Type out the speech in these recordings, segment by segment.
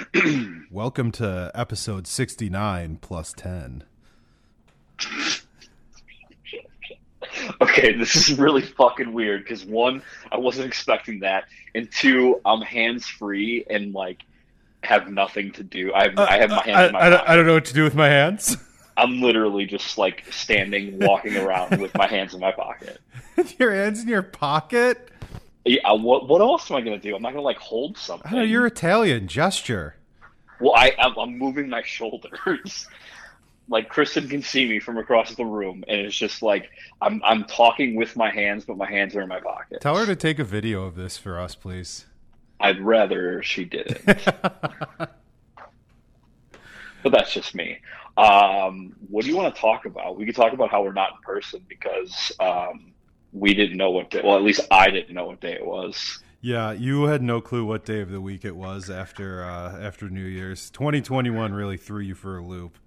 Welcome to episode 69 plus 10. Okay, this is really fucking weird because one, I wasn't expecting that, and two, I'm hands free and like have nothing to do. I have, uh, I have my uh, hands I, in my I, pocket. I don't know what to do with my hands. I'm literally just like standing, walking around with my hands in my pocket. your hands in your pocket? Yeah, what what else am I gonna do? I'm not gonna like hold something. I know, you're Italian. Gesture. Well, I I'm, I'm moving my shoulders. like Kristen can see me from across the room, and it's just like I'm I'm talking with my hands, but my hands are in my pocket. Tell her to take a video of this for us, please. I'd rather she did it, but that's just me. Um, what do you want to talk about? We could talk about how we're not in person because um, we didn't know what day. Well, at least I didn't know what day it was. Yeah, you had no clue what day of the week it was after uh, after New Year's. 2021 really threw you for a loop.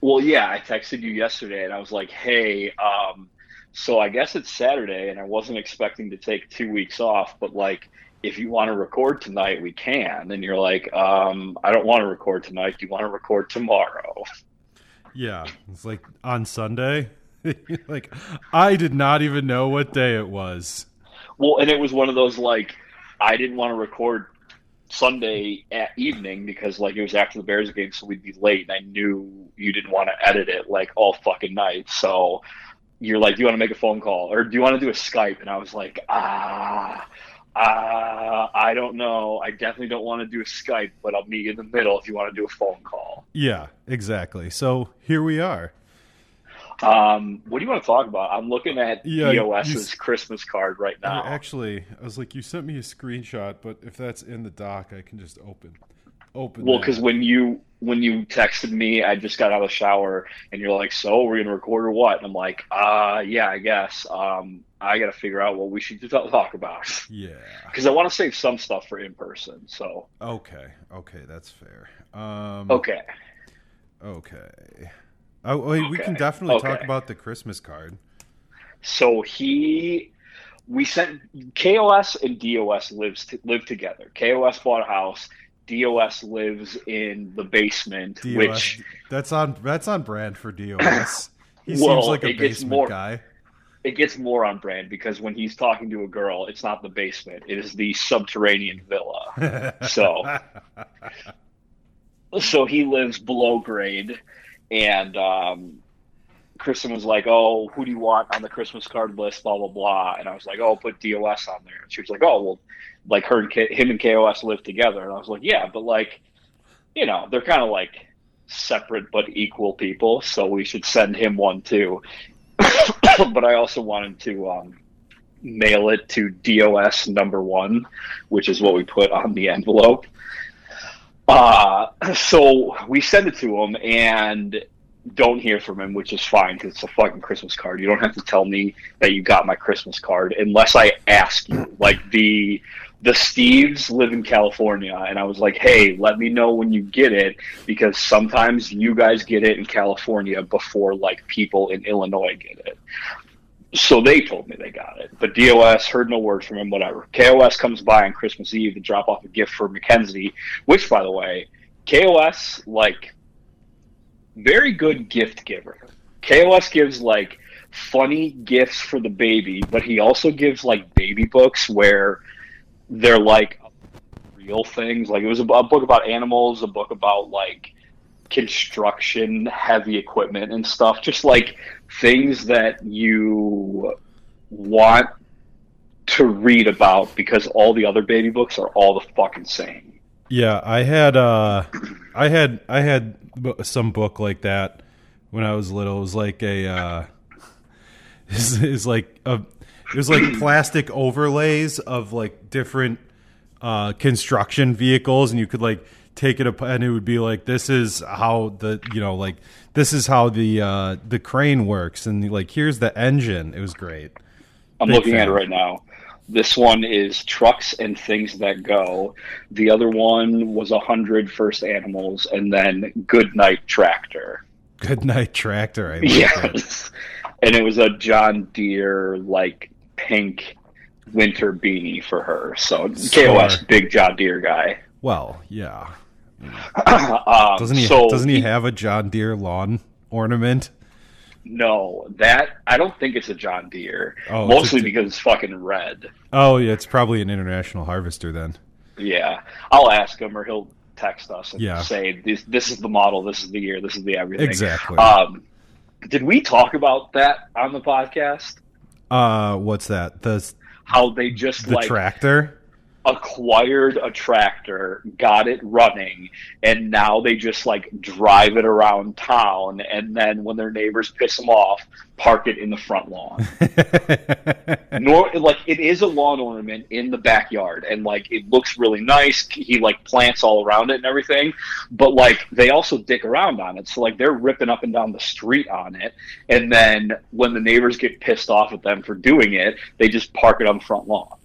Well, yeah, I texted you yesterday and I was like, hey, um, so I guess it's Saturday and I wasn't expecting to take two weeks off, but like, if you want to record tonight, we can. And you're like, um, I don't want to record tonight. Do you want to record tomorrow? Yeah, it's like on Sunday. like I did not even know what day it was. Well, and it was one of those like, I didn't want to record Sunday at evening because like it was after the Bears game, so we'd be late. And I knew you didn't want to edit it like all fucking night. So you're like, do you want to make a phone call or do you want to do a Skype? And I was like, ah, ah, I don't know. I definitely don't want to do a Skype, but I'll meet you in the middle if you want to do a phone call. Yeah, exactly. So here we are. Um, what do you want to talk about? I'm looking at Yeah, you- DOS's Christmas card right now. Actually, I was like, you sent me a screenshot, but if that's in the doc, I can just open open. Well, because when you when you texted me, I just got out of the shower, and you're like, "So we're gonna record or what?" And I'm like, "Uh, yeah, I guess. Um, I got to figure out what we should talk about yeah. because I want to save some stuff for in person." So Okay. Okay, that's fair. Um, okay, Okay. Oh, wait, we can Okay, definitely talk about the Christmas card. so he we sent KOS and DOS lives to, live together. KOS bought a house. DOS lives in the basement, DOS. which That's on. That's on brand for DOS. He Well, seems like a basement more- guy. it gets more on brand because when he's talking to a girl, it's not the basement; it is the subterranean villa. So, so he lives below grade, and um, Kristen was like, "Oh, who do you want on the Christmas card list?" Blah blah blah, and I was like, "Oh, put DOS on there." And she was like, "Oh, well, like her and K- him and KOS live together," and I was like, "Yeah, but like, you know, they're kind of like." separate but equal people so we should send him one too but I also wanted to um, mail it to DOS number one, which is what we put on the envelope. Uh, so we send it to him and don't hear from him, which is fine because it's a fucking Christmas card. You don't have to tell me that you got my Christmas card unless I ask you. Like the the Steves live in California, and I was like, "Hey, let me know when you get it because sometimes you guys get it in California before like people in Illinois get it." So they told me they got it, but DOS heard no word from him. Whatever. KOS comes by on Christmas Eve to drop off a gift for Mackenzie, which, by the way, KOS like very good gift giver. KOS gives like funny gifts for the baby, but he also gives like baby books where they're like real things. Like it was a, a book about animals, a book about like construction, heavy equipment and stuff. Just like things that you want to read about because all the other baby books are all the fucking same. Yeah, I had uh, I had I had some book like that when I was little. It was like a uh, is like a it was like plastic overlays of like different uh, construction vehicles, and you could like take it up, and it would be like this is how the you know like this is how the uh, the crane works, and like here's the engine. It was great. I'm Big looking at it right now. This one is trucks and things that go. The other one was a hundred first animals, and then good night tractor. Good night tractor. I like that. Yes, and it was a John Deere like pink winter beanie for her. So KOS, big John Deere guy. Well, yeah. Um, Doesn't he? so doesn't he have a John Deere lawn ornament? No, that I don't think it's a John Deere. Oh, it's a mostly because it's fucking red. Oh, yeah, it's probably an international harvester then. Yeah, I'll ask him or he'll text us and Yeah. say this. This is the model. This is the year. This is the everything. Exactly. Um, did we talk about that on the podcast? Uh, what's that? The How they just the like tractor? Acquired a tractor, got it running, and now they just like drive it around town, and then when their neighbors piss them off, park it in the front lawn. Nor like it is a lawn ornament in the backyard, and like it looks really nice. He like plants all around it and everything, but like they also dick around on it. So like they're ripping up and down the street on it, and then when the neighbors get pissed off at them for doing it, they just park it on the front lawn.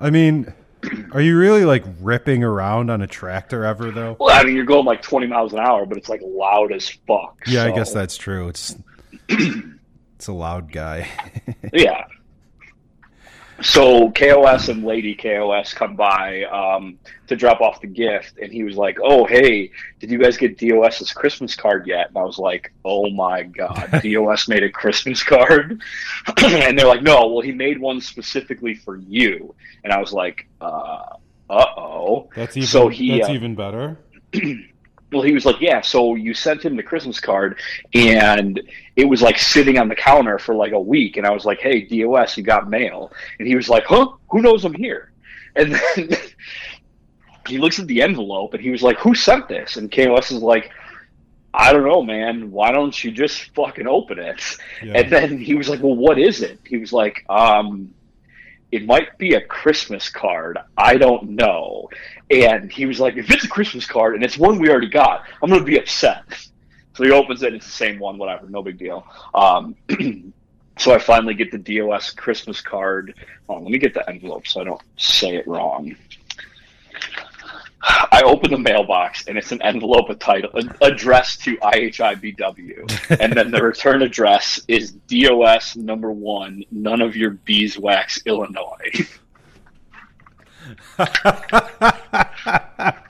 I mean, are you really like ripping around on a tractor ever though? Well, I mean, you're going like 20 miles an hour, but it's like loud as fuck. Yeah, I guess that's true. It's it's a loud guy. Yeah. So KOS and Lady KOS come by um, to drop off the gift, and he was like, "Oh, hey, did you guys get DOS's Christmas card yet?" And I was like, "Oh my god, DOS made a Christmas card," and they're like, "No, well, he made one specifically for you," and I was like, "Uh, uh oh." That's even So he, that's uh, even better. Well, he was like, "Yeah." So you sent him the Christmas card, and it was like sitting on the counter for like a week. And I was like, "Hey, DOS, you got mail?" And he was like, "Huh? Who knows I'm here?" And then he looks at the envelope, and he was like, "Who sent this?" And KOS is like, "I don't know, man. Why don't you just fucking open it?" Yeah. And then he was like, "Well, what is it?" He was like, "Um." It might be a Christmas card. I don't know. And he was like, if it's a Christmas card and it's one we already got, I'm going to be upset. So he opens it. It's the same one. Whatever. No big deal. Um, so I finally get the DOS Christmas card. Oh, let me get the envelope so I don't say it wrong. I open the mailbox and it's an envelope a title addressed to IHIBW, and then the return address is DOS number one, none of your beeswax, Illinois.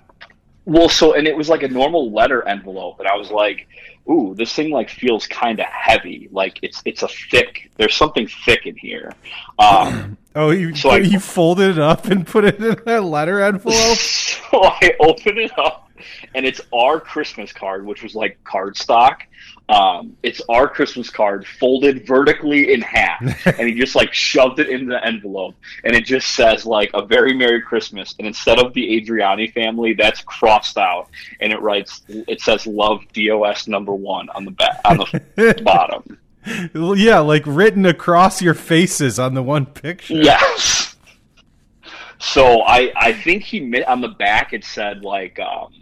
Well, so and it was like a normal letter envelope, and I was like, "Ooh, this thing like feels kind of heavy. Like it's it's a thick. There's something thick in here." Um, oh, you so I- you folded it up and put it in a letter envelope. so I open it up, and it's our Christmas card, which was like cardstock. Um, it's our Christmas card folded vertically in half, and he just like shoved it in the envelope, and it just says like a very Merry Christmas, and instead of the Adriani family, that's crossed out, and it writes it says Love DOS number one on the back on the bottom. Yeah, like written across your faces on the one picture. Yes. So I I think he on the back it said like um,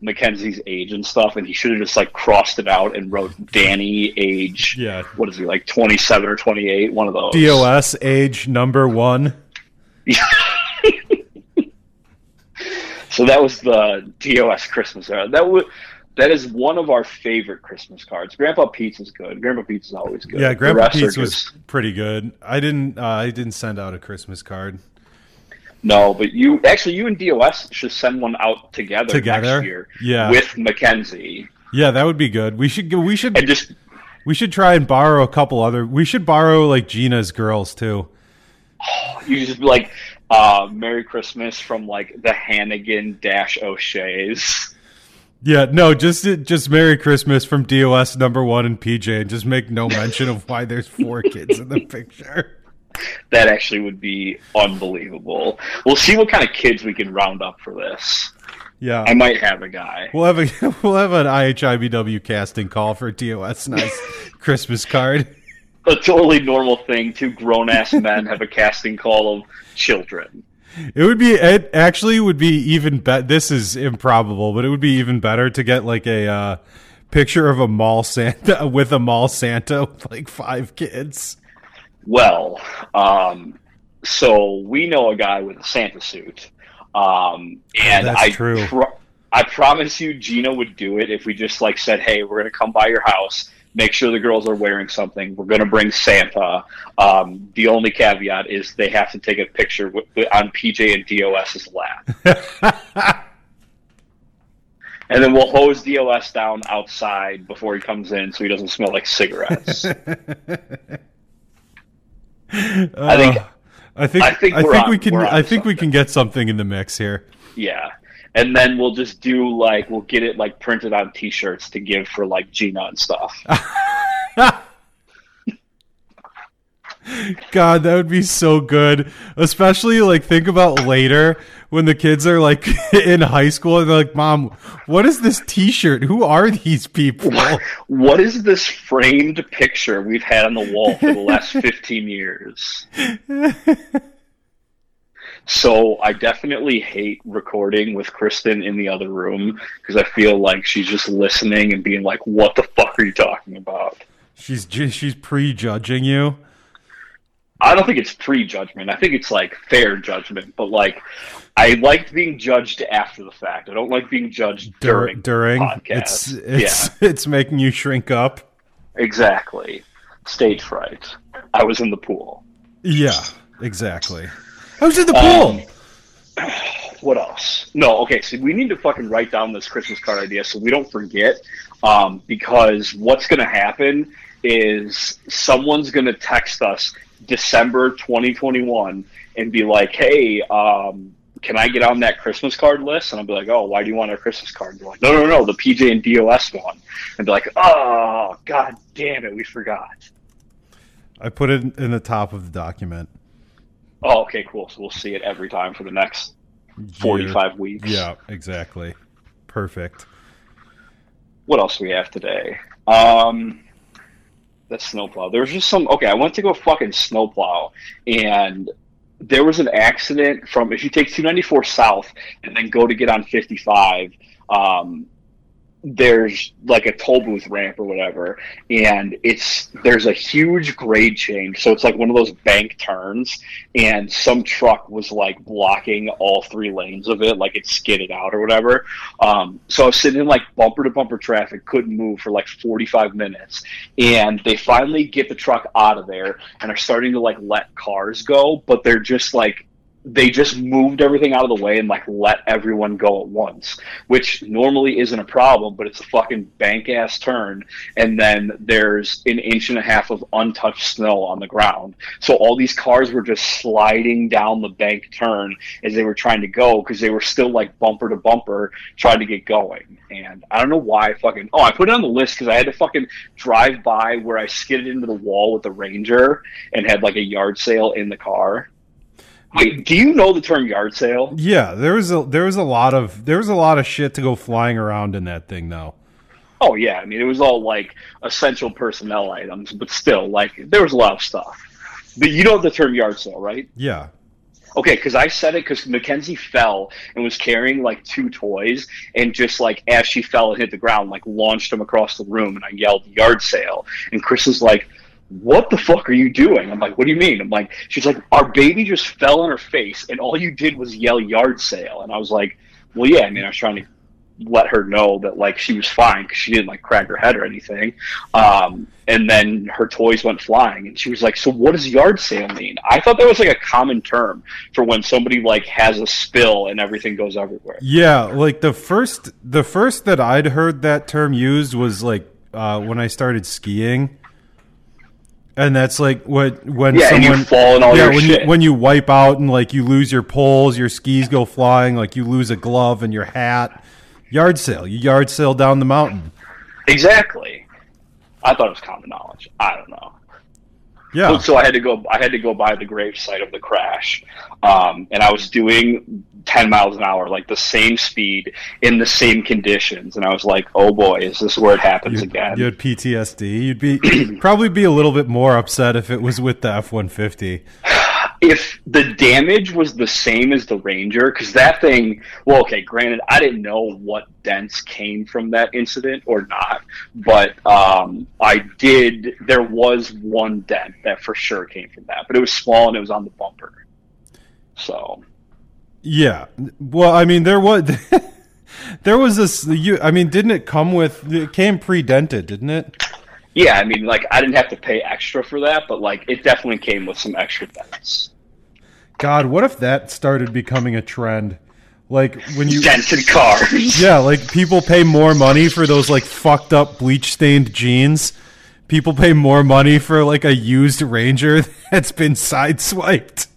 Mackenzie's age and stuff, and he should have just like crossed it out and wrote Danny age. Yeah. What is he like twenty seven or twenty eight? One of those. DOS age number one. So that was the DOS Christmas card. That would that is one of our favorite Christmas cards. Grandpa Pete's is good. Grandpa Pete's is always good. Yeah, Grandpa Pete's was pretty good. I didn't. Uh, I didn't send out a Christmas card. No, but you actually you and DOS should send one out together, Together? next year. Yeah. with Mackenzie Yeah, that would be good. We should. We should. and just We should try and borrow a couple other. We should borrow like Gina's girls too. You just be like, uh, Merry Christmas from like the Hannigan Dash O'Shea's. Yeah, no, just just Merry Christmas from DOS number one and PJ, and just make no mention of why there's four kids in the picture. That actually would be unbelievable. We'll see what kind of kids we can round up for this. Yeah, I might have a guy. we'll have a we'll have an IHIBW casting call for DOS nice Christmas card. A totally normal thing. Two grown ass men have a casting call of children. It would be it actually would be even better. This is improbable, but it would be even better to get like a uh, picture of a mall Santa with a mall Santa with like five kids. Well, um, so we know a guy with a Santa suit, um, and That's I true. pro- I promise you, Gina would do it if we just like said, "Hey, we're gonna come by your house." Make sure the girls are wearing something. We're going to bring Santa. Um, the only caveat is they have to take a picture with, with, on PJ and DOS's lap. And then we'll hose DOS down outside before he comes in, so he doesn't smell like cigarettes. Uh, I think- I think I think I think on- we can I think we can get something in the mix here. yeah, and then we'll just do like we'll get it like printed on T-shirts to give for like Gina and stuff. God, that would be so good. Especially like think about later when the kids are like in high school and they're like, "Mom, what is this T-shirt? Who are these people?" what is this framed picture we've had on the wall for the last 15 years? So I definitely hate recording with Kristen in the other room because I feel like she's just listening and being like, "What the fuck are you talking about?" She's she's prejudging you. I don't think it's prejudgment. I think it's like fair judgment. But like, I like being judged after the fact. I don't like being judged Dur- during during podcasts. it's it's it's making you shrink up. Exactly. Stage fright. I was in the pool. Yeah, exactly. I was in the pool. Um, what else? No, okay, so we need to fucking write down this Christmas card idea so we don't forget. Um, because what's going to happen is someone's going to text us December 2021 and be like, hey, um, can I get on that Christmas card list? And I'll be like, oh, why do you want a Christmas card? And they're like, no, no, no, the PJ and DOS one. And be like, oh, god damn it, we forgot. I put it in the top of the document. Oh, okay, cool. So we'll see it every time for the next 45 weeks. Yeah, exactly. Perfect. What else do we have today? Um, the snowplow. There was just some. Okay, I went to go fucking snowplow, and there was an accident from if you take 294 south and then go to get on 55. Um, there's like a toll booth ramp or whatever, and it's there's a huge grade change. So it's like one of those bank turns, and some truck was like blocking all three lanes of it, like it skidded out or whatever. Um, so I was sitting in like bumper to bumper traffic, couldn't move for like 45 minutes, and they finally get the truck out of there and are starting to like let cars go, but they're just like they just moved everything out of the way and like let everyone go at once, which normally isn't a problem, but it's a fucking bank ass turn. And then there's an inch and a half of untouched snow on the ground. So all these cars were just sliding down the bank turn as they were trying to go because they were still like bumper to bumper trying to get going. And I don't know why I fucking, oh, I put it on the list because I had to fucking drive by where I skidded into the wall with the Ranger and had like a yard sale in the car. Wait, do you know the term yard sale? Yeah, there was a there was a lot of there was a lot of shit to go flying around in that thing though. Oh yeah, I mean it was all like essential personnel items, but still, like there was a lot of stuff. But you know the term yard sale, right? Yeah. Okay, because I said it because Mackenzie fell and was carrying like two toys, and just like as she fell and hit the ground, like launched them across the room, and I yelled yard sale, and Chris is like, "What the fuck are you doing?" I'm like, "What do you mean?" I'm like, "She's like, our baby just fell on her face, and all you did was yell yard sale," and I was like, "Well, yeah, I mean, I was trying to." let her know that like she was fine because she didn't like crack her head or anything um, and then her toys went flying and she was like so what does yard sale mean i thought that was like a common term for when somebody like has a spill and everything goes everywhere Yeah, like the first the first that I'd heard that term used was like uh, when I started skiing. And that's like what when yeah someone you fall and all yeah, your when shit you when you wipe out and like you lose your poles, your skis go flying, like you lose a glove and your hat. Yard sale. You yard sale down the mountain. exactly i thought it was common knowledge i don't know Yeah. so I had to go. I had to go by the grave site of the crash, um, and I was doing ten miles an hour, like the same speed in the same conditions, and I was like, "Oh boy, is this where it happens You, again?" you had PTSD. You'd be probably be a little bit more upset if it was with the F one fifty. if the damage was the same as the Ranger, because that thing, well, okay, granted, I didn't know what dents came from that incident or not, but um, I did. There was one dent that for sure came from that, but it was small and it was on the bumper. So Yeah. Well, I mean, there was there was this. You, I mean, didn't it come with? It came pre-dented, didn't it? yeah, I mean, like I didn't have to pay extra for that, but like it definitely came with some extra dents. God, what if that started becoming a trend? Like when you dented cars. Yeah, like people pay more money for those like fucked up bleach stained jeans. People pay more money for like a used Ranger that's been sideswiped.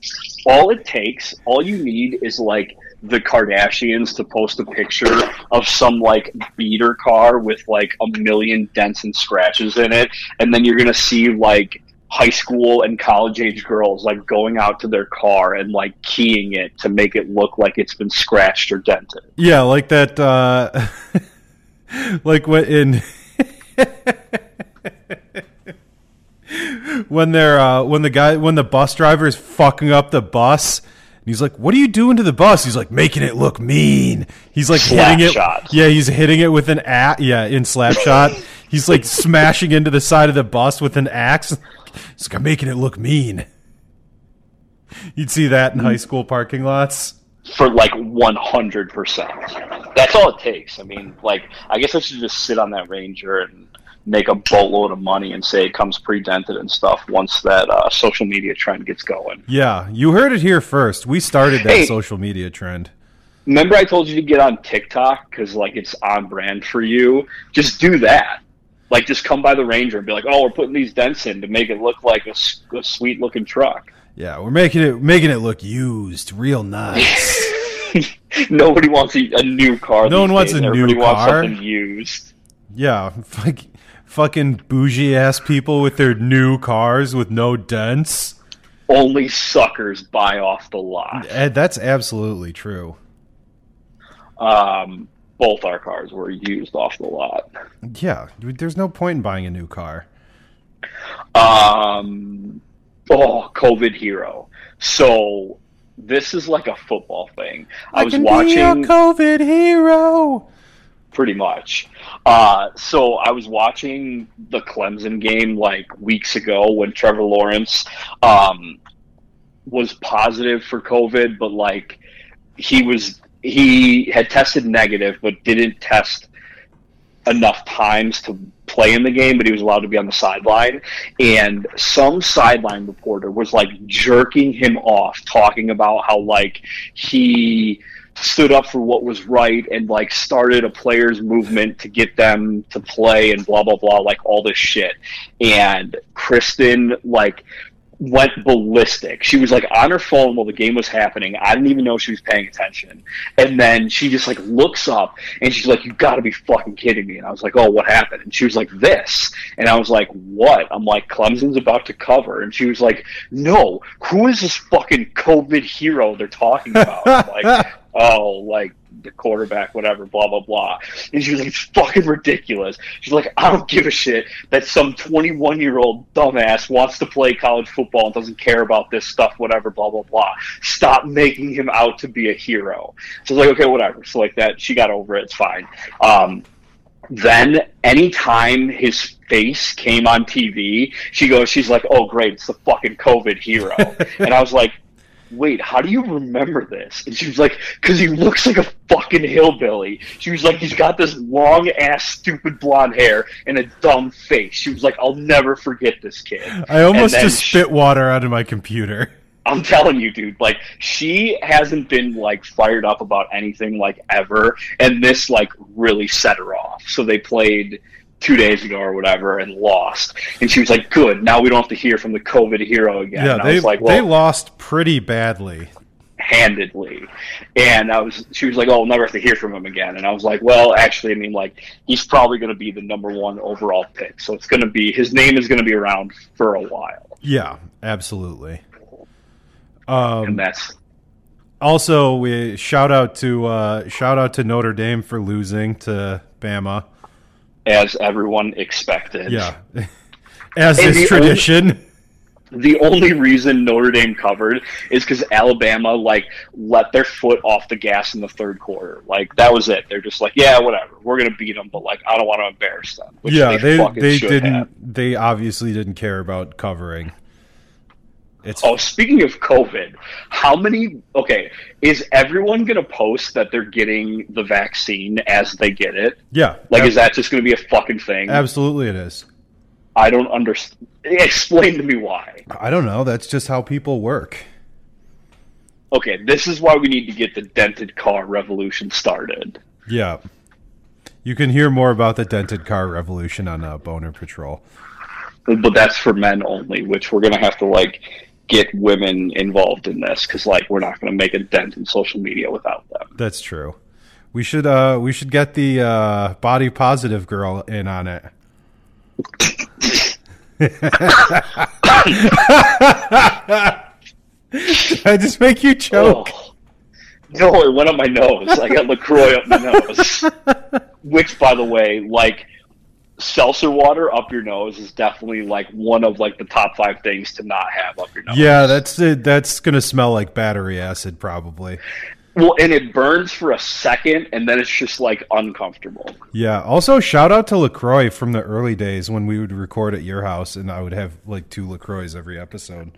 All it takes, all you need is like the Kardashians to post a picture of some like beater car with like a million dents and scratches in it, and then you're gonna see like high school and college age girls like going out to their car and like keying it to make it look like it's been scratched or dented. Yeah, like that uh like what in when they're uh when the guy when the bus driver is fucking up the bus and he's like, "What are you doing to the bus?" He's like, "Making it look mean." He's like Slap hitting it. shot. Yeah, he's hitting it with an axe. Yeah, in slap shot. He's like smashing into the side of the bus with an axe. He's like, "I'm making it look mean." You'd see that in high school parking lots. for like 100%. That's all it takes. I mean, like, I guess I should just sit on that Ranger and make a boatload of money and say it comes pre-dented and stuff once that uh, social media trend gets going. Yeah, you heard it here first. We started that Hey. social media trend. Remember I told you to get on TikTok because, like, it's on brand for you? Just do that. Like, just come by the Ranger and be like, oh, we're putting these dents in to make it look like a sweet-looking truck. Yeah, we're making it making it look used, real nice. Nobody wants a, a new car. No one wants days. a new Everybody wants car. something used. yeah, like fucking bougie ass people with their new cars with no dents. Only suckers buy off the lot. Eh, That's absolutely true. Um, both our cars were used off the lot. Yeah, there's no point in buying a new car. Um, oh, COVID hero. So this is like a football thing. I, was can watching COVID hero. Pretty much. Uh, so I was watching the Clemson game like weeks ago when Trevor Lawrence um, was positive for COVID, but like he was he had tested negative, but didn't test enough times to play in the game, but he was allowed to be on the sideline. And some sideline reporter was like jerking him off, talking about how like he stood up for what was right and like started a players movement to get them to play and blah blah blah like all this shit. And kristen like went ballistic. She was like on her phone while the game was happening. I didn't even know she was paying attention. And then she just like looks up and she's like you gotta be fucking kidding me. And i was like oh what happened? And she was like this. And i was like what? I'm like clemson's about to cover. And she was like no. Who is this fucking covid hero they're talking about? Like oh, like the quarterback, whatever, blah blah blah. And she was like, it's fucking ridiculous. She's like, I don't give a shit that some 21 year old dumbass wants to play college football and doesn't care about this stuff, whatever, blah blah blah. Stop making him out to be a hero. So I was like, okay, whatever. So like that, she got over it. It's fine. Um, then anytime his face came on TV, she goes, she's like, oh great, it's the fucking COVID hero. and I was like, wait, how do you remember this? And she was like, because he looks like a fucking hillbilly. She was like, he's got this long ass, stupid blonde hair and a dumb face. She was like, I'll never forget this kid. I almost just she- spit water out of my computer. I'm telling you, dude, like she hasn't been like fired up about anything like ever, and this like really set her off. So they played two days ago or whatever and lost, and she was like, "Good, now we don't have to hear from the COVID hero again." Yeah, and I they was like, they lost pretty badly. handedly," and I was, she was like, "Oh, we'll never have to hear from him again," and I was like, "Well, actually, I mean, like he's probably going to be the number one overall pick, so it's going to be his name is going to be around for a while." Yeah, absolutely. And Um, that's also, we shout out to uh, shout out to Notre Dame for losing to Bama. As everyone expected. Yeah, as And is tradition. the only reason Notre Dame covered is because Alabama like let their foot off the gas in the third quarter. Like that was it. They're just like, yeah, whatever, we're gonna beat them, but like I don't want to embarrass them. Which yeah, they fucking they didn't. have. They obviously didn't care about covering. It's Oh, speaking of COVID, how many? Okay, is everyone gonna post that they're getting the vaccine as they get it? yeah, Like, ab- is that just gonna be a fucking thing? absolutely it is. I don't understand. Explain to me why. I don't know. That's just how people work. Okay, this is why we need to get the dented car revolution started. Yeah. You can hear more about the dented car revolution on uh, Boner Patrol. But that's for men only, which we're gonna have to like get women involved in this because like we're not gonna make a dent in social media without them. That's true. We should uh we should get the uh body positive girl in on it. I just make you choke? Oh. No, it went up my nose. I got Lacroix up my nose. Which, by the way, like seltzer water up your nose is definitely like one of like the top five things to not have up your nose. Yeah, that's it. That's gonna smell like battery acid, probably. Well, and it burns for a second, and then it's just like uncomfortable. Yeah. Also, shout out to Lacroix from the early days when we would record at your house, and I would have like two Lacroix every episode.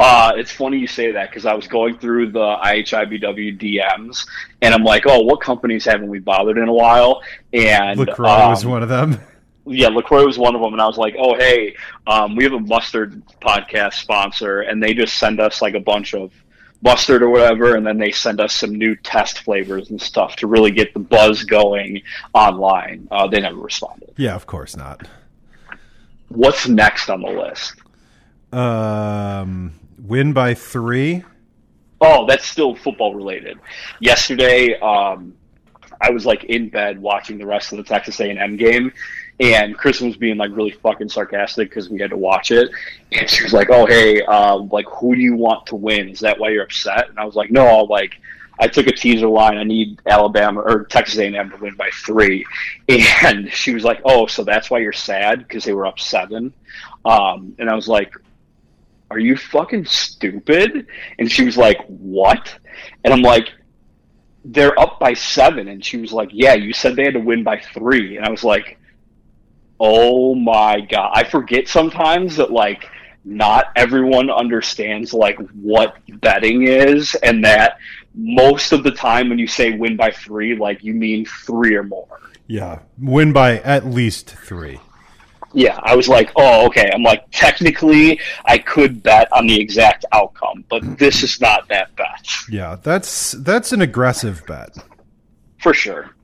Uh, it's funny you say that because I was going through the IHIBW DMs, and I'm like, "Oh, what companies haven't we bothered in a while?" And Lacroix um, was one of them. yeah, Lacroix was one of them, and I was like, "Oh, hey, um, we have a mustard podcast sponsor, and they just send us like a bunch of mustard or whatever, and then they send us some new test flavors and stuff to really get the buzz going online." Uh, they never responded. Yeah, of course not. What's next on the list? Um, win by three. Oh, that's still football related. Yesterday, um, I was like in bed watching the rest of the Texas A&M game, and Kristen was being like really fucking sarcastic because we had to watch it, and she was like, "Oh, hey, uh, like who do you want to win? Is that why you're upset?" And I was like, "No, like." I took a teaser line. I need Alabama or Texas A&M to win by three, and she was like, "Oh, so that's why you're sad because they were up seven. Um, and I was like, are you fucking stupid? And she was like, what? And I'm like, they're up by seven. And she was like, yeah, you said they had to win by three. And I was like, oh my God. I forget sometimes that, like, not everyone understands, like, what betting is, and that most of the time when you say win by three, like, you mean three or more. Yeah, win by at least three. Yeah, I was like, oh, okay. I'm like, technically, I could bet on the exact outcome, but mm-hmm. this is not that bet Yeah, that's that's an aggressive bet. for sure.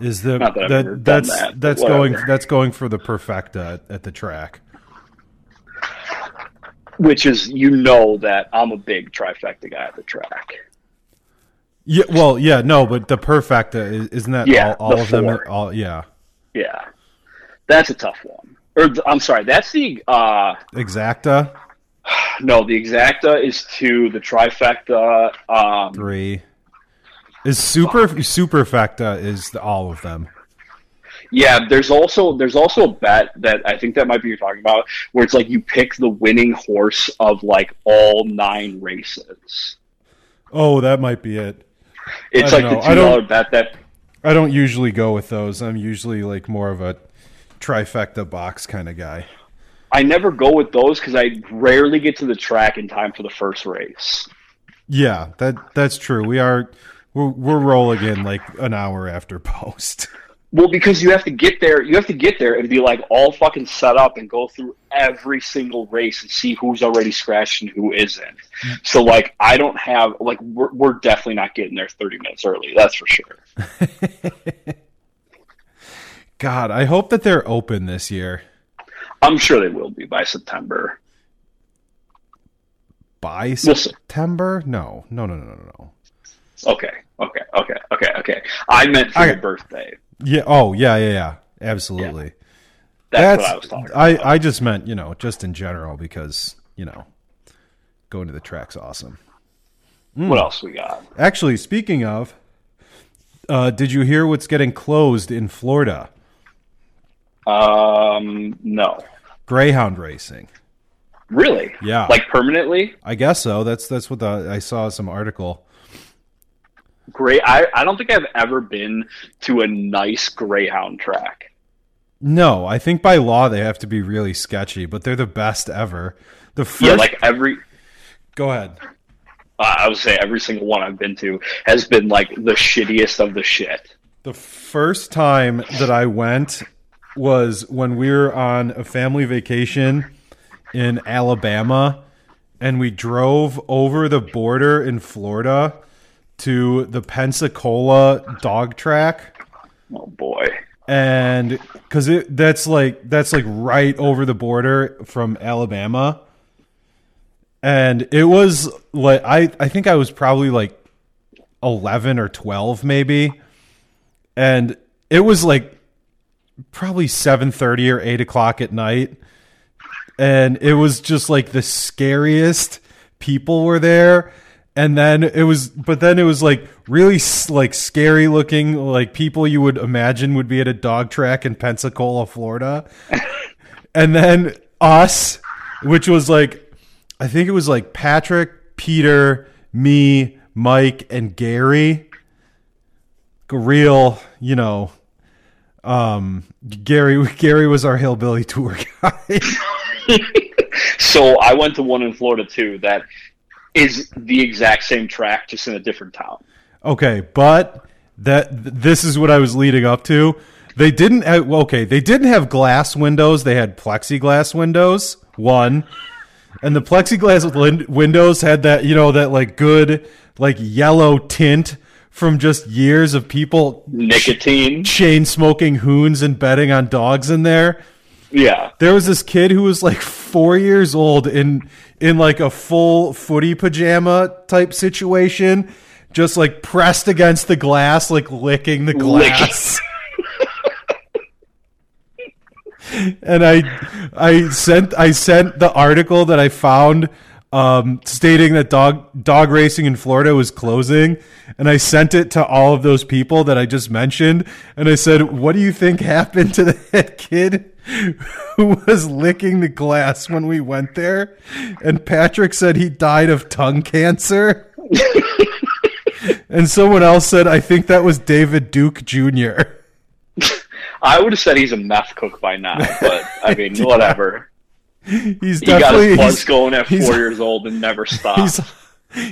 Is the that that that's that, that's going that's going for the perfecta at, at the track. Which is, you know, that I'm a big trifecta guy at the track. Yeah, well, yeah, no, but the perfecta is, isn't that Yeah, all, all the of them? four. All yeah, Yeah, that's a tough one. Or I'm sorry, that's the uh, exacta no, the exacta is two. The trifecta, um, three is super superfecta is the, all of them. Yeah, there's also there's also a bet that I think that might be you're talking about where it's like you pick the winning horse of like all nine races. Oh, that might be it. It's like know. the I two don't- bet that I don't usually go with those. I'm usually like more of a trifecta box kind of guy. I never go with those because I rarely get to the track in time for the first race. Yeah, that that's true. We are we're, we're rolling in like an hour after post. Well, because you have to get there, you have to get there and be like all fucking set up and go through every single race and see who's already scratched and who isn't. So like, I don't have like we're we're definitely not getting there thirty minutes early. That's for sure. God, I hope that they're open this year. I'm sure they will be by September. By We'll. September? No, no, no, no, no, no. Okay, okay, okay, okay, okay. I meant for Okay. your birthday. Yeah. Oh, yeah, yeah, yeah. Absolutely. That's, what I was talking I, about. I just meant you know just in general because you know going to the track's awesome. What else we got? Actually, speaking of, uh, did you hear what's getting closed in Florida? Um, no, Greyhound racing. really? Yeah. like permanently? I guess so. That's that's what the, I saw some article. Great. I I don't think I've ever been to a nice Greyhound track. No, I think by law they have to be really sketchy, but they're the best ever. The first, Yeah, like every. go ahead. Uh, I would say every single one I've been to has been like the shittiest of the shit. The first time that I went was when we were on a family vacation in Alabama, and we drove over the border in Florida to the Pensacola dog track. Oh boy. and because it that's like that's like right over the border from Alabama, and it was like I I think I was probably like eleven or twelve maybe, and it was like probably seven thirty or eight o'clock at night, and it was just like the scariest people were there and then it was but then it was like really like scary looking like people you would imagine would be at a dog track in Pensacola, Florida. and then us, which was like I think it was like Patrick, Peter, me, Mike and Gary. Real, you know, um Gary Gary was our hillbilly tour guide. So I went to one in Florida too that is the exact same track, just in a different town. Okay, but that this is what I was leading up to. They didn't have, okay, they didn't have glass windows, they had plexiglass windows. One. And the plexiglass windows had that, you know, that like good like yellow tint from just years of people Nicotine. chain smoking hoons and betting on dogs in there. Yeah. There was this kid who was like 4 years old in in like a full footy pajama type situation, just like pressed against the glass, like licking the glass. and I I sent I sent the article that I found um, stating that dog dog racing in Florida was closing, and I sent it to all of those people that I just mentioned, and I said, "What do you think happened to that kid who was licking the glass when we went there?" And Patrick said he died of tongue cancer. and someone else said, "I think that was David Duke Jr." I would have said he's a meth cook by now, but I mean, whatever. He's He got definitely his going at four years old and never stopped. He's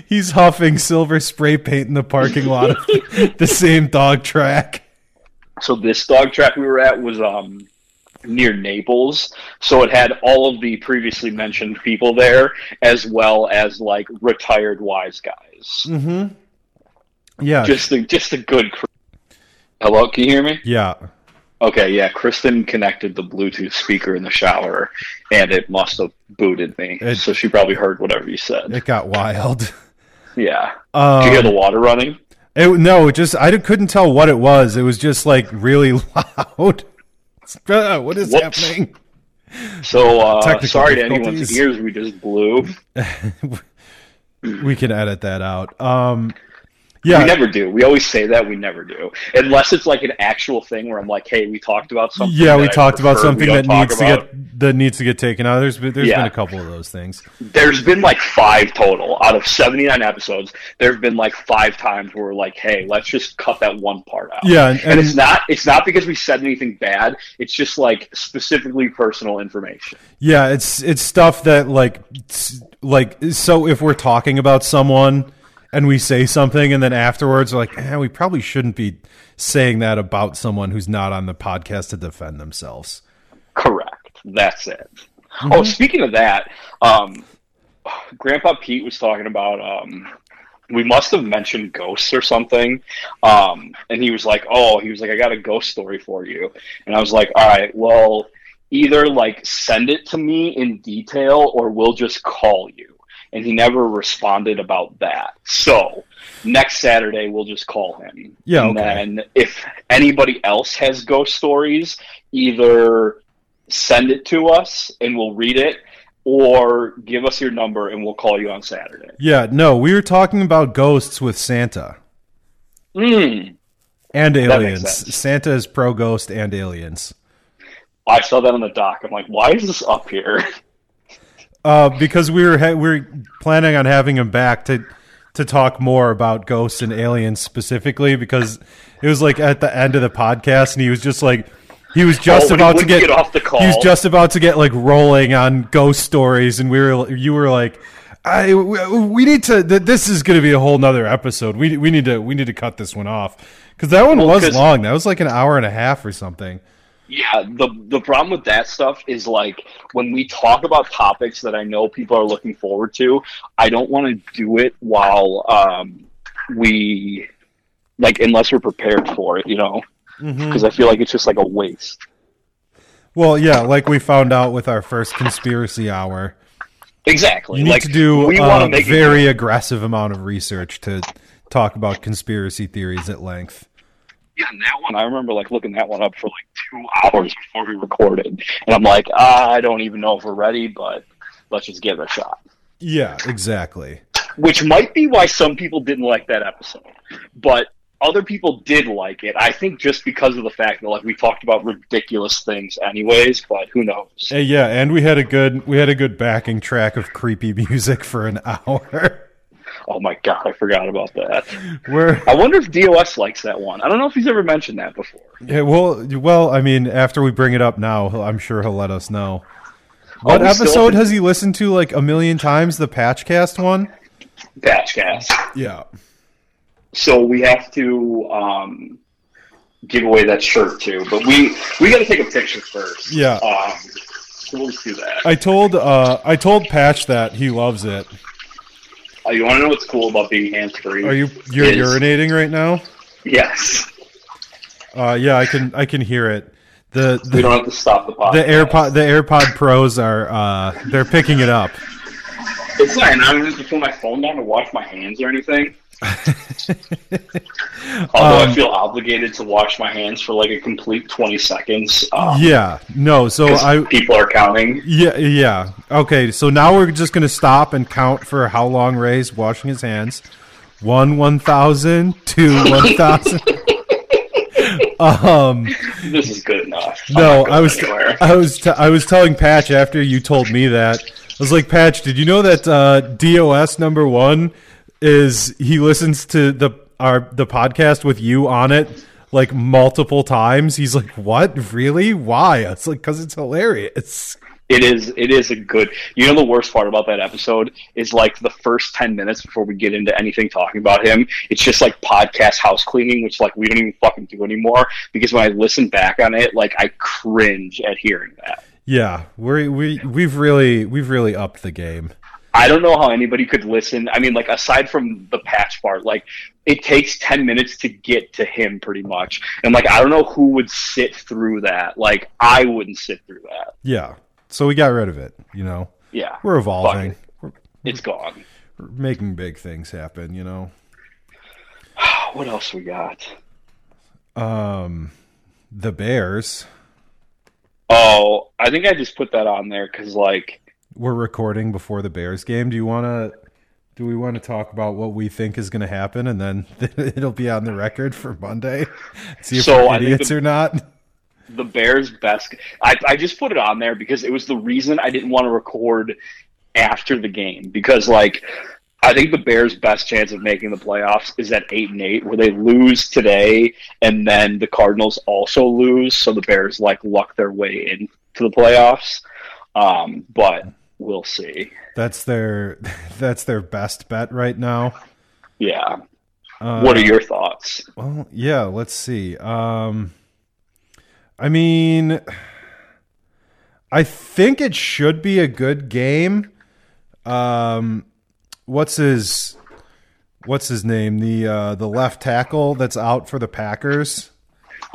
he's huffing silver spray paint in the parking lot of the same dog track. So this dog track we were at was um near Naples, so it had all of the previously mentioned people there, as well as like retired wise guys. Mm-hmm. Yeah, Just a just a good. Crew. Hello, can you hear me? yeah. Okay, yeah. Kristen connected the Bluetooth speaker in the shower, and it must have booted me. It- so she probably heard whatever you said. It got wild. yeah. Um, Did you hear the water running? it, no, it just I couldn't tell what it was. It was just like really loud. Uh, what is Whoops. happening? So uh, sorry to anyone's ears we just blew. We can edit that out. Um, yeah, We never do. We always say that. We never do, unless it's like an actual thing where I'm like, "Hey, we talked about something." yeah, we talked about something that needs to get that needs to get taken out. There's been, there's Yeah. been a couple of those things. There's been like five total out of 79 episodes. There have been like five times where we're like, "Hey, let's just cut that one part out." Yeah, and, and it's not it's not because we said anything bad. It's just like specifically personal information. Yeah, it's it's stuff that like like so if we're talking about someone and we say something and then afterwards we're like, eh, we probably shouldn't be saying that about someone who's not on the podcast to defend themselves. Correct. That's it. Mm-hmm. Oh, speaking of that, um, Grandpa Pete was talking about. Um, we must have mentioned ghosts or something, um, and he was like, "Oh, he was like, I got a ghost story for you," and I was like, "All right, well, either like send it to me in detail, or we'll just call you." And he never responded about that. So next Saturday we'll just call him. Yeah, And okay. then if anybody else has ghost stories, either send it to us and we'll read it, or give us your number and we'll call you on Saturday. Yeah, no, we were talking about ghosts with Santa Mm. and aliens. Santa is pro ghost and aliens. I saw that on the doc. I'm like, why is this up here? Uh, because we were ha- we are planning on having him back to to talk more about ghosts and aliens specifically because it was like at the end of the podcast and he was just like he was just Oh, about to get, get off the call. He was just about to get like rolling on ghost stories and we were you were like. I, we we need to. th- This is going to be a whole nother episode. We we need to we need to cut this one off because that one Well, was long. That was like an hour and a half or something. Yeah, uh, the the problem with that stuff is like when we talk about topics that I know people are looking forward to, I don't want to do it while um, we like unless we're prepared for it, you know, mm-hmm. because I feel like it's just like a waste. Well, yeah, like we found out with our first conspiracy hour, Exactly. you need like, to do we a to uh, make it- very aggressive amount of research to talk about conspiracy theories at length. Yeah, and that one I remember like looking that one up for like two hours before we recorded, and I'm like, ah, I don't even know if we're ready, but let's just give it a shot. Yeah, exactly. Which might be why some people didn't like that episode, but other people did like it. I think just because of the fact that like we talked about ridiculous things, anyways. But who knows? Yeah, and we had a good we had a good backing track of creepy music for an hour. Oh my god, I forgot about that. Where I wonder if DOS likes that one. I don't know if he's ever mentioned that before. yeah, well, well, I mean, after we bring it up now, I'm sure he'll let us know. What we still- episode has he listened to like a million times? The Patchcast one. Patchcast. Yeah. So we have to um, give away that shirt too, but we we got to take a picture first. Yeah. Um, so we'll just do that. I told uh I told Patch that he loves it. Uh, you want to know what's cool about being hands free? Are you you're Is- urinating right now? Yes. Uh yeah, I can I can hear it. The We don't have to stop the podcast. the AirPod the AirPod Pros are uh they're picking it up. It's fine. I'm just to put my phone down to wash my hands or anything. Although Um, I feel obligated to wash my hands for like a complete twenty seconds. Um, Yeah. No, So I people are counting. Yeah, yeah. Okay, so now we're just gonna stop and count for how long Ray's washing his hands. One, one thousand, two, one thousand. um, This is good enough. No, I was, anywhere. I was, t- I was telling Patch after you told me that. I was like, Patch, did you know that uh, DOS number one is he listens to the our the podcast with you on it like multiple times? He's like, what? Really? Why? It's like because it's hilarious. It is. It is a good. You know, the worst part about that episode is like the first ten minutes before we get into anything talking about him. It's just like podcast house cleaning, which like we don't even fucking do anymore. Because when I listen back on it, like I cringe at hearing that. Yeah, we we we've really we've really upped the game. I don't know how anybody could listen. I mean, like aside from the patch part, like it takes ten minutes to get to him, pretty much. And like I don't know who would sit through that. Like I wouldn't sit through that. Yeah, so we got rid of it. You know, Yeah, we're evolving. Fuck We're, it's gone. we're making big things happen. You know, What else we got? um, the Bears. Oh, I think I just put that on there because like We're recording before the Bears game. Do you want to? Do we want to talk about what we think is going to happen, and then it'll be on the record for Monday? See if So, we're idiots the- or not. the Bears' best. I, I just put it on there because it was the reason I didn't want to record after the game because like I think the Bears' best chance of making the playoffs is at eight and eight, where they lose today and then the Cardinals also lose, so the Bears like luck their way into the playoffs. Um, but we'll see. That's their that's their best bet right now. Yeah. Uh, what are your thoughts? Well, yeah, let's see. Um I mean I think it should be a good game. Um what's his what's his name? The uh the left tackle that's out for the Packers.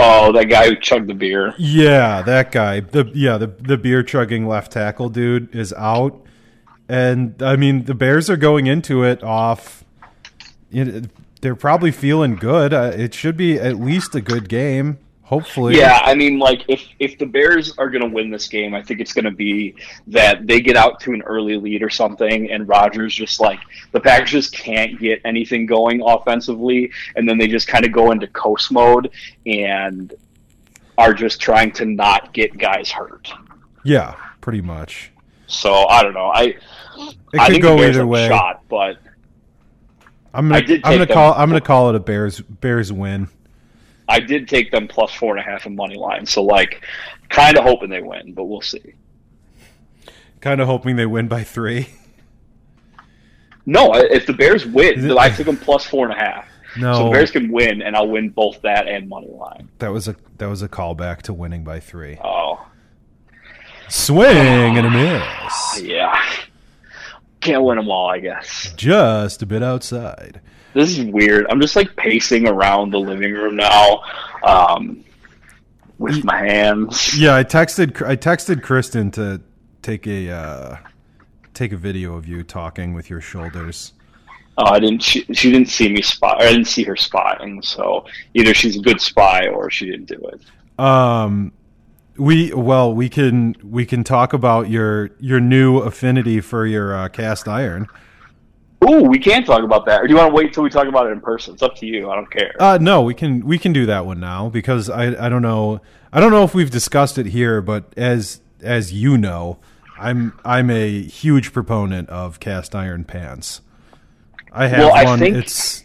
Oh, that guy who chugged the beer. Yeah, that guy. The yeah, the the beer chugging left tackle dude is out. And I mean, the Bears are going into it off you know, they're probably feeling good. Uh, it should be at least a good game, hopefully. Yeah, I mean, like if if the Bears are going to win this game, I think it's going to be that they get out to an early lead or something, and Rodgers just like the Packers just can't get anything going offensively, and then they just kind of go into coast mode and are just trying to not get guys hurt. Yeah, pretty much. So I don't know. I It I could think go the either way. shot, but I'm gonna did I'm gonna them. call I'm gonna call it a Bears Bears win. I did take them plus four and a half in money line. So like, kind of hoping they win, but we'll see. Kind of hoping they win by 3. No, if the Bears win, I took them plus four and a half. No. So the Bears can win, and I'll win both that and money line. That was a that was a callback to winning by three. Oh, Swing and a miss. yeah. Can't win them all, I guess. Just a bit outside. This is weird. I'm just like pacing around the living room now, um, with my hands. Yeah, I texted I texted Kristen to take a uh, take a video of you talking with your shoulders. Oh, I didn't. She, she didn't see me spy. I didn't see her spying. So either she's a good spy or she didn't do it. Um, we well we can we can talk about your your new affinity for your uh, cast iron. Ooh, we can talk about that. Or do you want to wait till we talk about it in person? It's up to you. I don't care. Uh, no, we can we can do that one now because I I don't know I don't know if we've discussed it here, but as as you know, I'm I'm a huge proponent of cast iron pans. I have Well, one. think- It's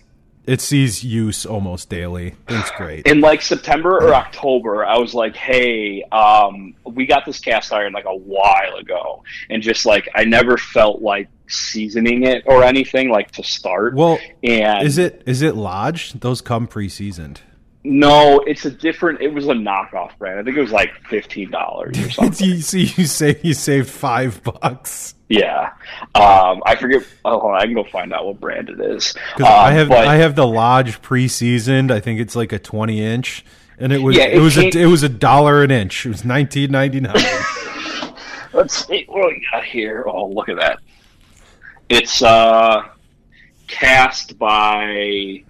it sees use almost daily. It's great. in like September or October, I was like, "Hey, um, we got this cast iron like a while ago," and just like I never felt like seasoning it or anything like to start. well, and is it is it lodged? Those come pre-seasoned. No, it's a different. It was a knockoff brand. I think it was like fifteen dollars or something. you see, you say you saved five bucks. yeah, um, I forget. Oh, hold on, I can go find out what brand it is. Um, I have but- I have the Lodge pre-seasoned. I think it's like a twenty inch, and it was Yeah, it, it was a, it was a dollar an inch. It was nineteen ninety nine. Let's see what we got here. Oh, look at that! It's uh, cast by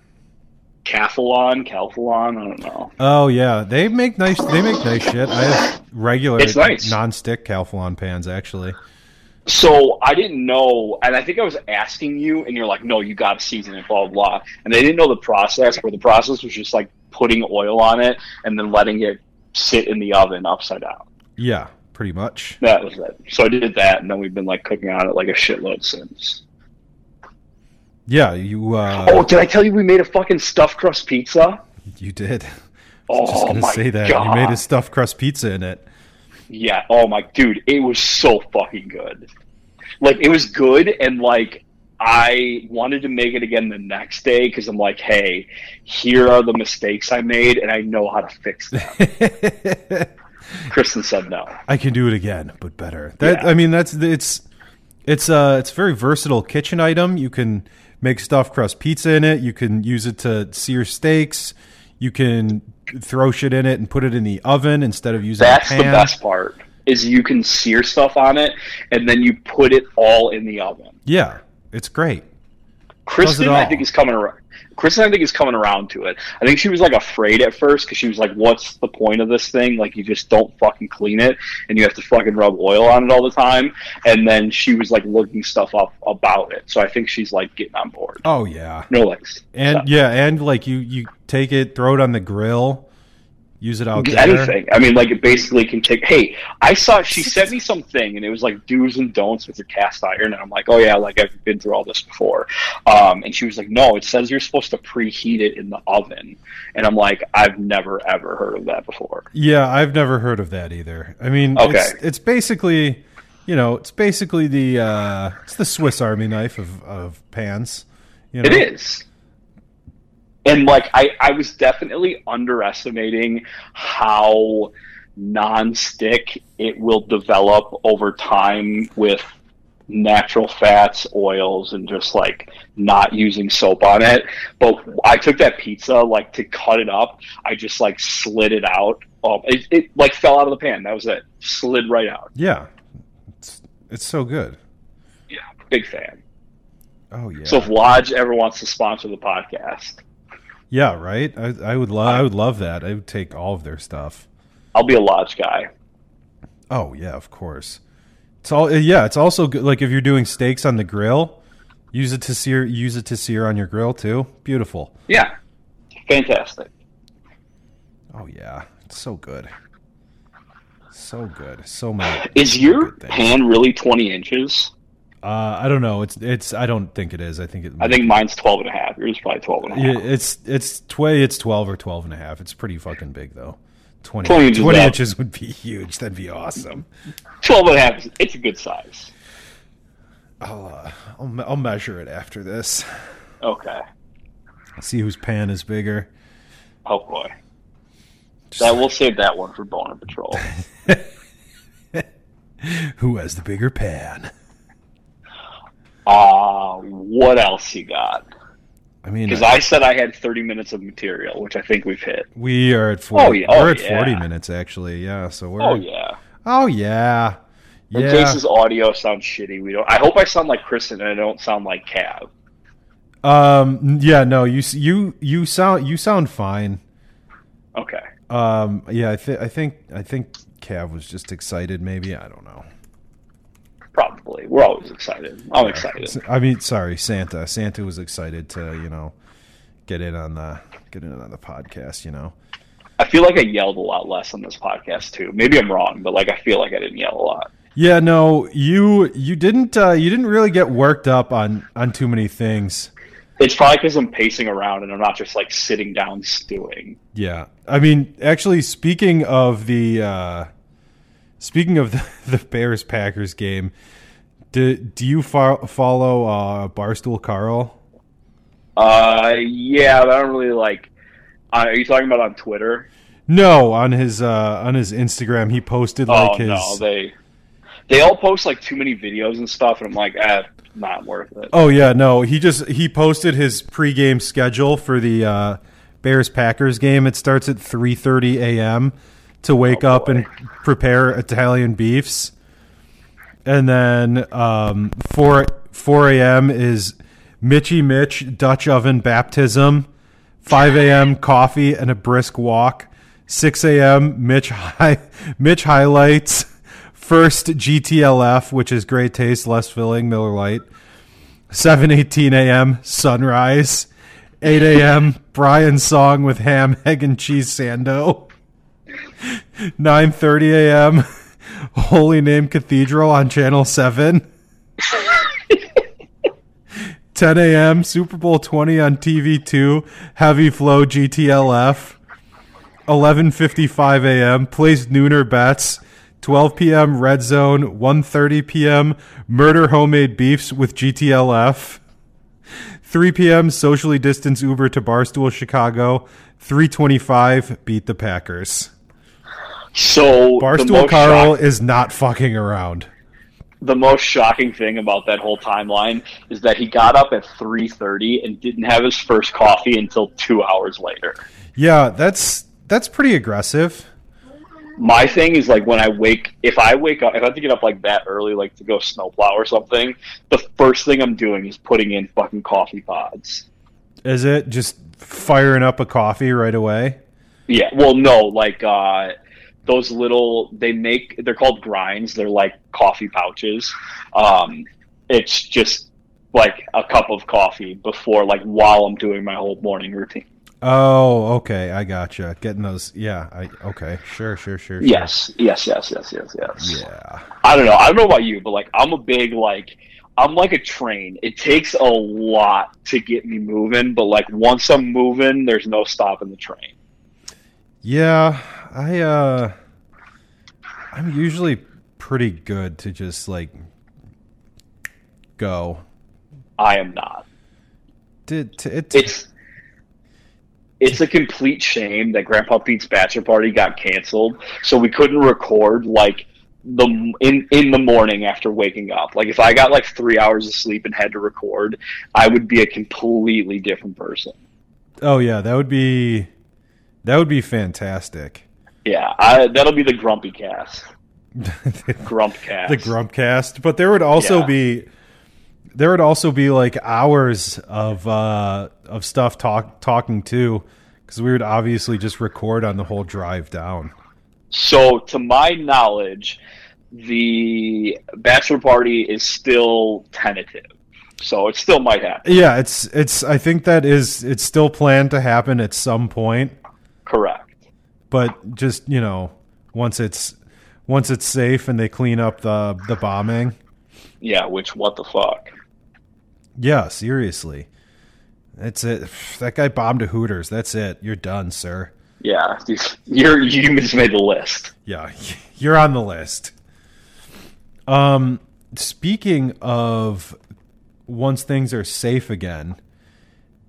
Cathalon, Calphalon. I don't know. oh yeah, they make nice they make nice shit. I have regular It's nice. non-stick Calphalon pans actually. So I didn't know, and I think I was asking you, and you're like, "No, you got to season it." Blah blah. blah. And they didn't know the process, where the process was just like putting oil on it and then letting it sit in the oven upside down. Yeah, pretty much. That was it. So I did that, and then we've been like cooking on it like a shitload since. Yeah, you uh, oh, did I tell you we made a fucking stuffed crust pizza? you did. I was just Oh gonna my say that god! you made a stuffed crust pizza in it. Yeah. Oh my dude, it was so fucking good. Like it was good, and like I wanted to make it again the next day because I'm like, hey, here are the mistakes I made, and I know how to fix them. Kristen said no. I can do it again, but better. That Yeah. I mean, that's it's it's uh it's a very versatile kitchen item. You can make stuffed crust pizza in it. You can use it to sear steaks. You can throw shit in it and put it in the oven instead of using That's the best part. Is you can sear stuff on it, and then you put it all in the oven. Yeah, it's great. Kristen, all. I think is coming around. Kristen, I think is coming around to it. I think she was like afraid at first because she was like, "What's the point of this thing? Like, you just don't fucking clean it, and you have to fucking rub oil on it all the time." And then she was like looking stuff up about it. So I think she's like getting on board. Oh yeah, No legs. and So, yeah, and like you you take it, throw it on the grill, use it out there. anything. I mean, like it basically can take. Hey, I saw she sent me something, and it was like do's and don'ts with your cast iron, and I'm like, oh yeah, like I've been through all this before. Um, and she was like, no, it says you're supposed to preheat it in the oven, and I'm like, I've never ever heard of that before. Yeah, I've never heard of that either. I mean, Okay. it's, it's basically, you know, it's basically the uh, it's the Swiss Army knife of, of pans. You know? It is. And like I, I was definitely underestimating how non-stick it will develop over time with natural fats, oils, and just like not using soap on it. But I took that pizza like to cut it up. I just like slid it out. Um, it, it like fell out of the pan. That was it. Slid right out. Yeah, it's it's so good. Yeah, big fan. Oh yeah, So if Lodge ever wants to sponsor the podcast, yeah, right. I, I would love I would love that. I would take all of their stuff. I'll be a Lodge guy. Oh yeah, of course. It's all eh, yeah. It's also good. Like if you're doing steaks on the grill, use it to sear. Use it to sear on your grill too. Beautiful. Yeah, fantastic. Oh yeah, it's so good. So good. So many. Is your pan really 20 inches? Uh, I don't know. It's it's. I don't think it is. I think it. I think mine's 12 and a half. Yours is probably 12 and a half. Yeah, it's it's tw- It's twelve or twelve and a half. It's pretty fucking big though. 20, 20 inches 20 inches would be huge. That'd be awesome. 12 and a half, is- it's a good size. I'll uh, I'll, I'll measure it after this. Okay. I'll see whose pan is bigger. Oh boy. That we'll save that one for Boner Patrol. Who has the bigger pan? Uh what else you got? I mean, Because I said I had 30 minutes of material, which I think we've hit. we are at 40. Oh, yeah. Oh, we're at yeah. 40 minutes actually. Yeah, so we're Oh yeah. Oh yeah. In Yeah. case his audio sounds shitty, we don't. I hope I sound like Kristen and I don't sound like Cav. Um yeah, no, you you you sound you sound fine. Okay. Um yeah, I think I think I think Cav was just excited maybe, I don't know. We're always excited. I'm excited. I mean, sorry, Santa. Santa was excited to, you know, get in on the get in on the podcast, you know. I feel like I yelled a lot less on this podcast too. Maybe I'm wrong, but like I feel like I didn't yell a lot. Yeah, no, you you didn't uh, you didn't really get worked up on on too many things. It's probably because I'm pacing around and I'm not just like sitting down stewing. Yeah, I mean, actually, speaking of the uh, speaking of the, the Bears Packers game, do do you fo- follow uh, Barstool Carl? Uh, yeah, but I don't really like. Uh, are you talking about on Twitter? No, on his uh, on his Instagram, he posted like oh his. no, they they all post like too many videos and stuff, and I'm like, ah, not worth it. Oh yeah, no, he just he posted his pregame schedule for the uh, Bears Packers game. It starts at 3:30 a.m. to wake Oh, up and prepare Italian beefs, and then um, 4 4 a.m. is Mitchy Mitch Dutch oven baptism. 5 a.m. coffee and a brisk walk. 6 a.m. Mitch Mitch highlights. First GTLF, which is great taste, less filling, Miller Lite. 7:18 a.m. sunrise. 8 a.m. Brian's song with ham, egg, and cheese sando. 9:30 a.m. Holy Name Cathedral on Channel 7. 10 a.m. Super Bowl 20 on TV2. Heavy Flow GTLF. 11:55 a.m. Plays Nooner bets. 12 p.m. Red Zone. 1:30 p.m. Murder homemade beefs with GTLF. 3 p.m. Socially distance Uber to Barstool Chicago. 3:25 beat the Packers. So Barstool Carl shock- is not fucking around. the most shocking thing about that whole timeline is that he got up at 3:30 and didn't have his first coffee until two hours later. Yeah, that's that's pretty aggressive. My thing is like when I wake, if I wake up, if I have to get up like that early, like to go snowplow or something, the first thing I'm doing is putting in fucking coffee pods. Is it just firing up a coffee right away? Yeah, well, no, like uh, those little they make they're called grinds. They're like coffee pouches. Um, it's just like a cup of coffee before, like while I'm doing my whole morning routine. Oh, okay, I gotcha. Getting those, yeah. I okay, sure, sure, sure. sure. Yes, yes, yes, yes, yes, yes. Yeah. I don't know. I don't know about you, but like I'm a big like I'm like a train. It takes a lot to get me moving, but like once I'm moving, there's no stopping the train. Yeah, I uh I'm usually pretty good to just like go. I am not. Did to, it It's it's a complete shame that Grandpa Pete's bachelor party got canceled, so we couldn't record like the in in the morning after waking up. Like if I got like three hours of sleep and had to record, I would be a completely different person. Oh yeah, that would be that would be fantastic. Yeah, I, that'll be the grumpy cast. Grump cast. the Grumpcast, but there would also Yeah. be there would also be like hours of uh of stuff talk talking too because we would obviously just record on the whole drive down. So, to my knowledge, the bachelor party is still tentative. So it still might happen. Yeah, it's it's I think that is it's still planned to happen at some point, Correct. But just, you know, once it's once it's safe and they clean up the the bombing. Yeah. Which what the fuck? Yeah, seriously. That's it. That guy bombed a Hooters. That's it. You're done, sir. Yeah. You're you just made the list. Yeah, you're on the list. Um, speaking of once things are safe again,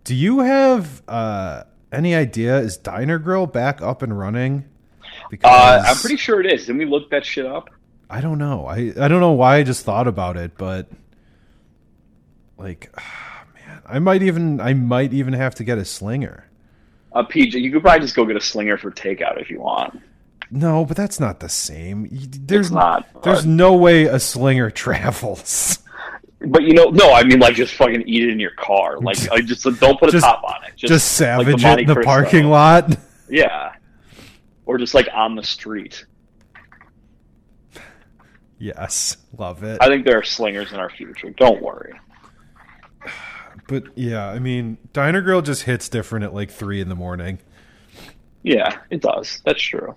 Do you have uh, any idea? Is Diner Grill back up and running? Because uh, I'm pretty sure it is. Didn't we look that shit up? I don't know. I I don't know why I just thought about it, but like, man, I might even I might even have to get a slinger. A PJ, you could probably just go get a slinger for takeout if you want. No, but that's not the same. There's it's not. There's no way a slinger travels. But you know, no, I mean like just fucking eat it in your car. Like I just don't put a just, top on it. Just, just savage like it in the Cristo. parking lot. Yeah, or just like on the street. Yes, love it. I think there are slingers in our future. Don't worry. But yeah, I mean, Diner Grill just hits different at like three in the morning. Yeah, it does. That's true.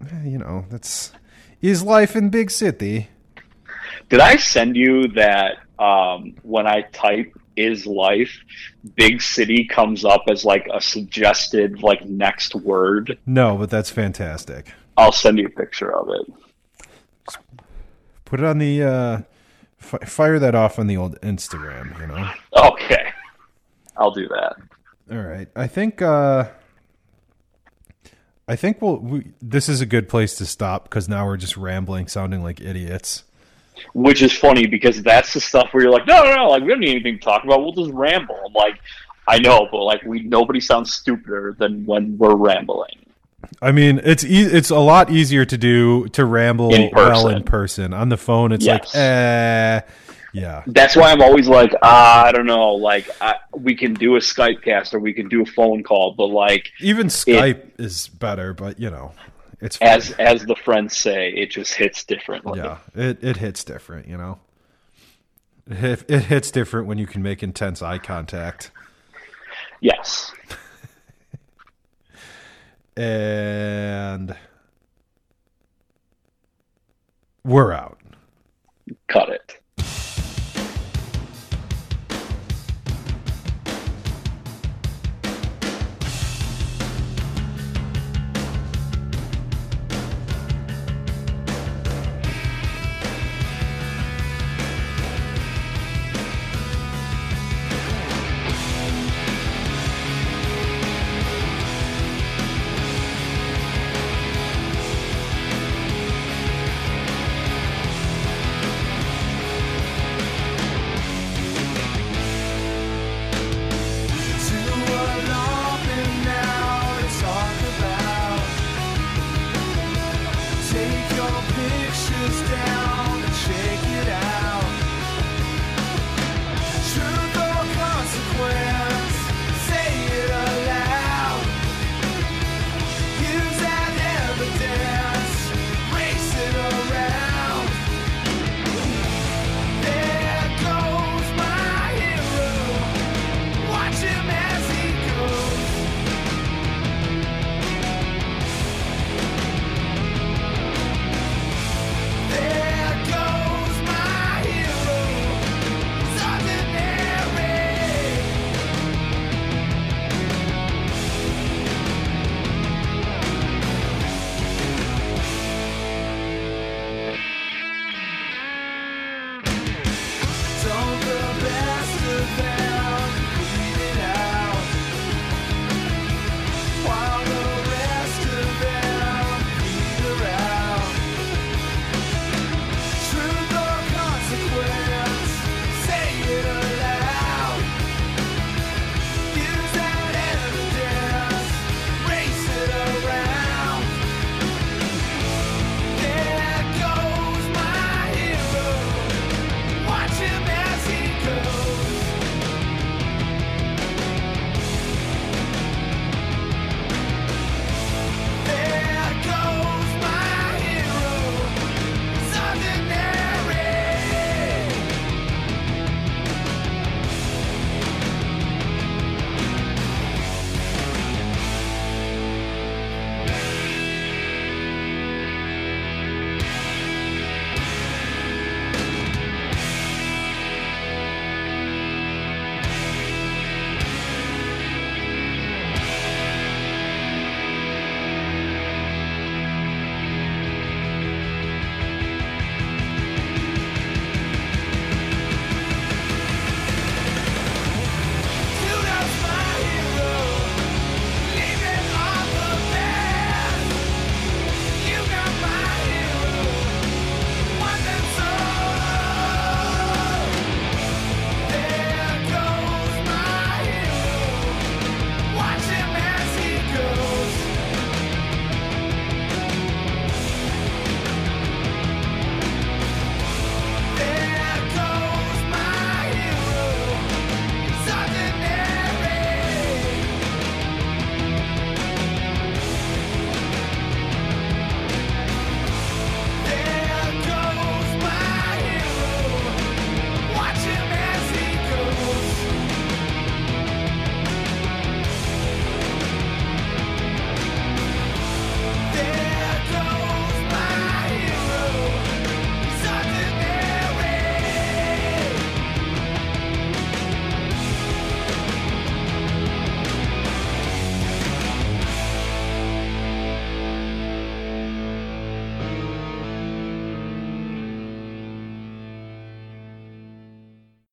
Eh, you know, that's is life in big city. Did I send you that um, when I type is life, big city comes up as like a suggested like next word? No, but that's fantastic. I'll send you a picture of it. Put it on the uh, f- fire that off on the old Instagram. You know. Okay, I'll do that. All right. I think. Uh, I think we'll. We, this is a good place to stop because now we're just rambling, sounding like idiots. Which is funny because that's the stuff where you're like, no, no, no, like we don't need anything to talk about. We'll just ramble. I'm like, I know, but like we nobody sounds stupider than when we're rambling. I mean, it's e- it's a lot easier to do to ramble in well in person. On the phone, it's yes. like, eh yeah. That's why I'm always like, ah, I don't know, like I, we can do a Skype cast or we can do a phone call, but like even Skype it, is better, but you know, it's funny. as as the friends say, it just hits differently. Yeah, it it hits different. You know, it, it hits different when you can make intense eye contact. Yes. and we're out. Cut it.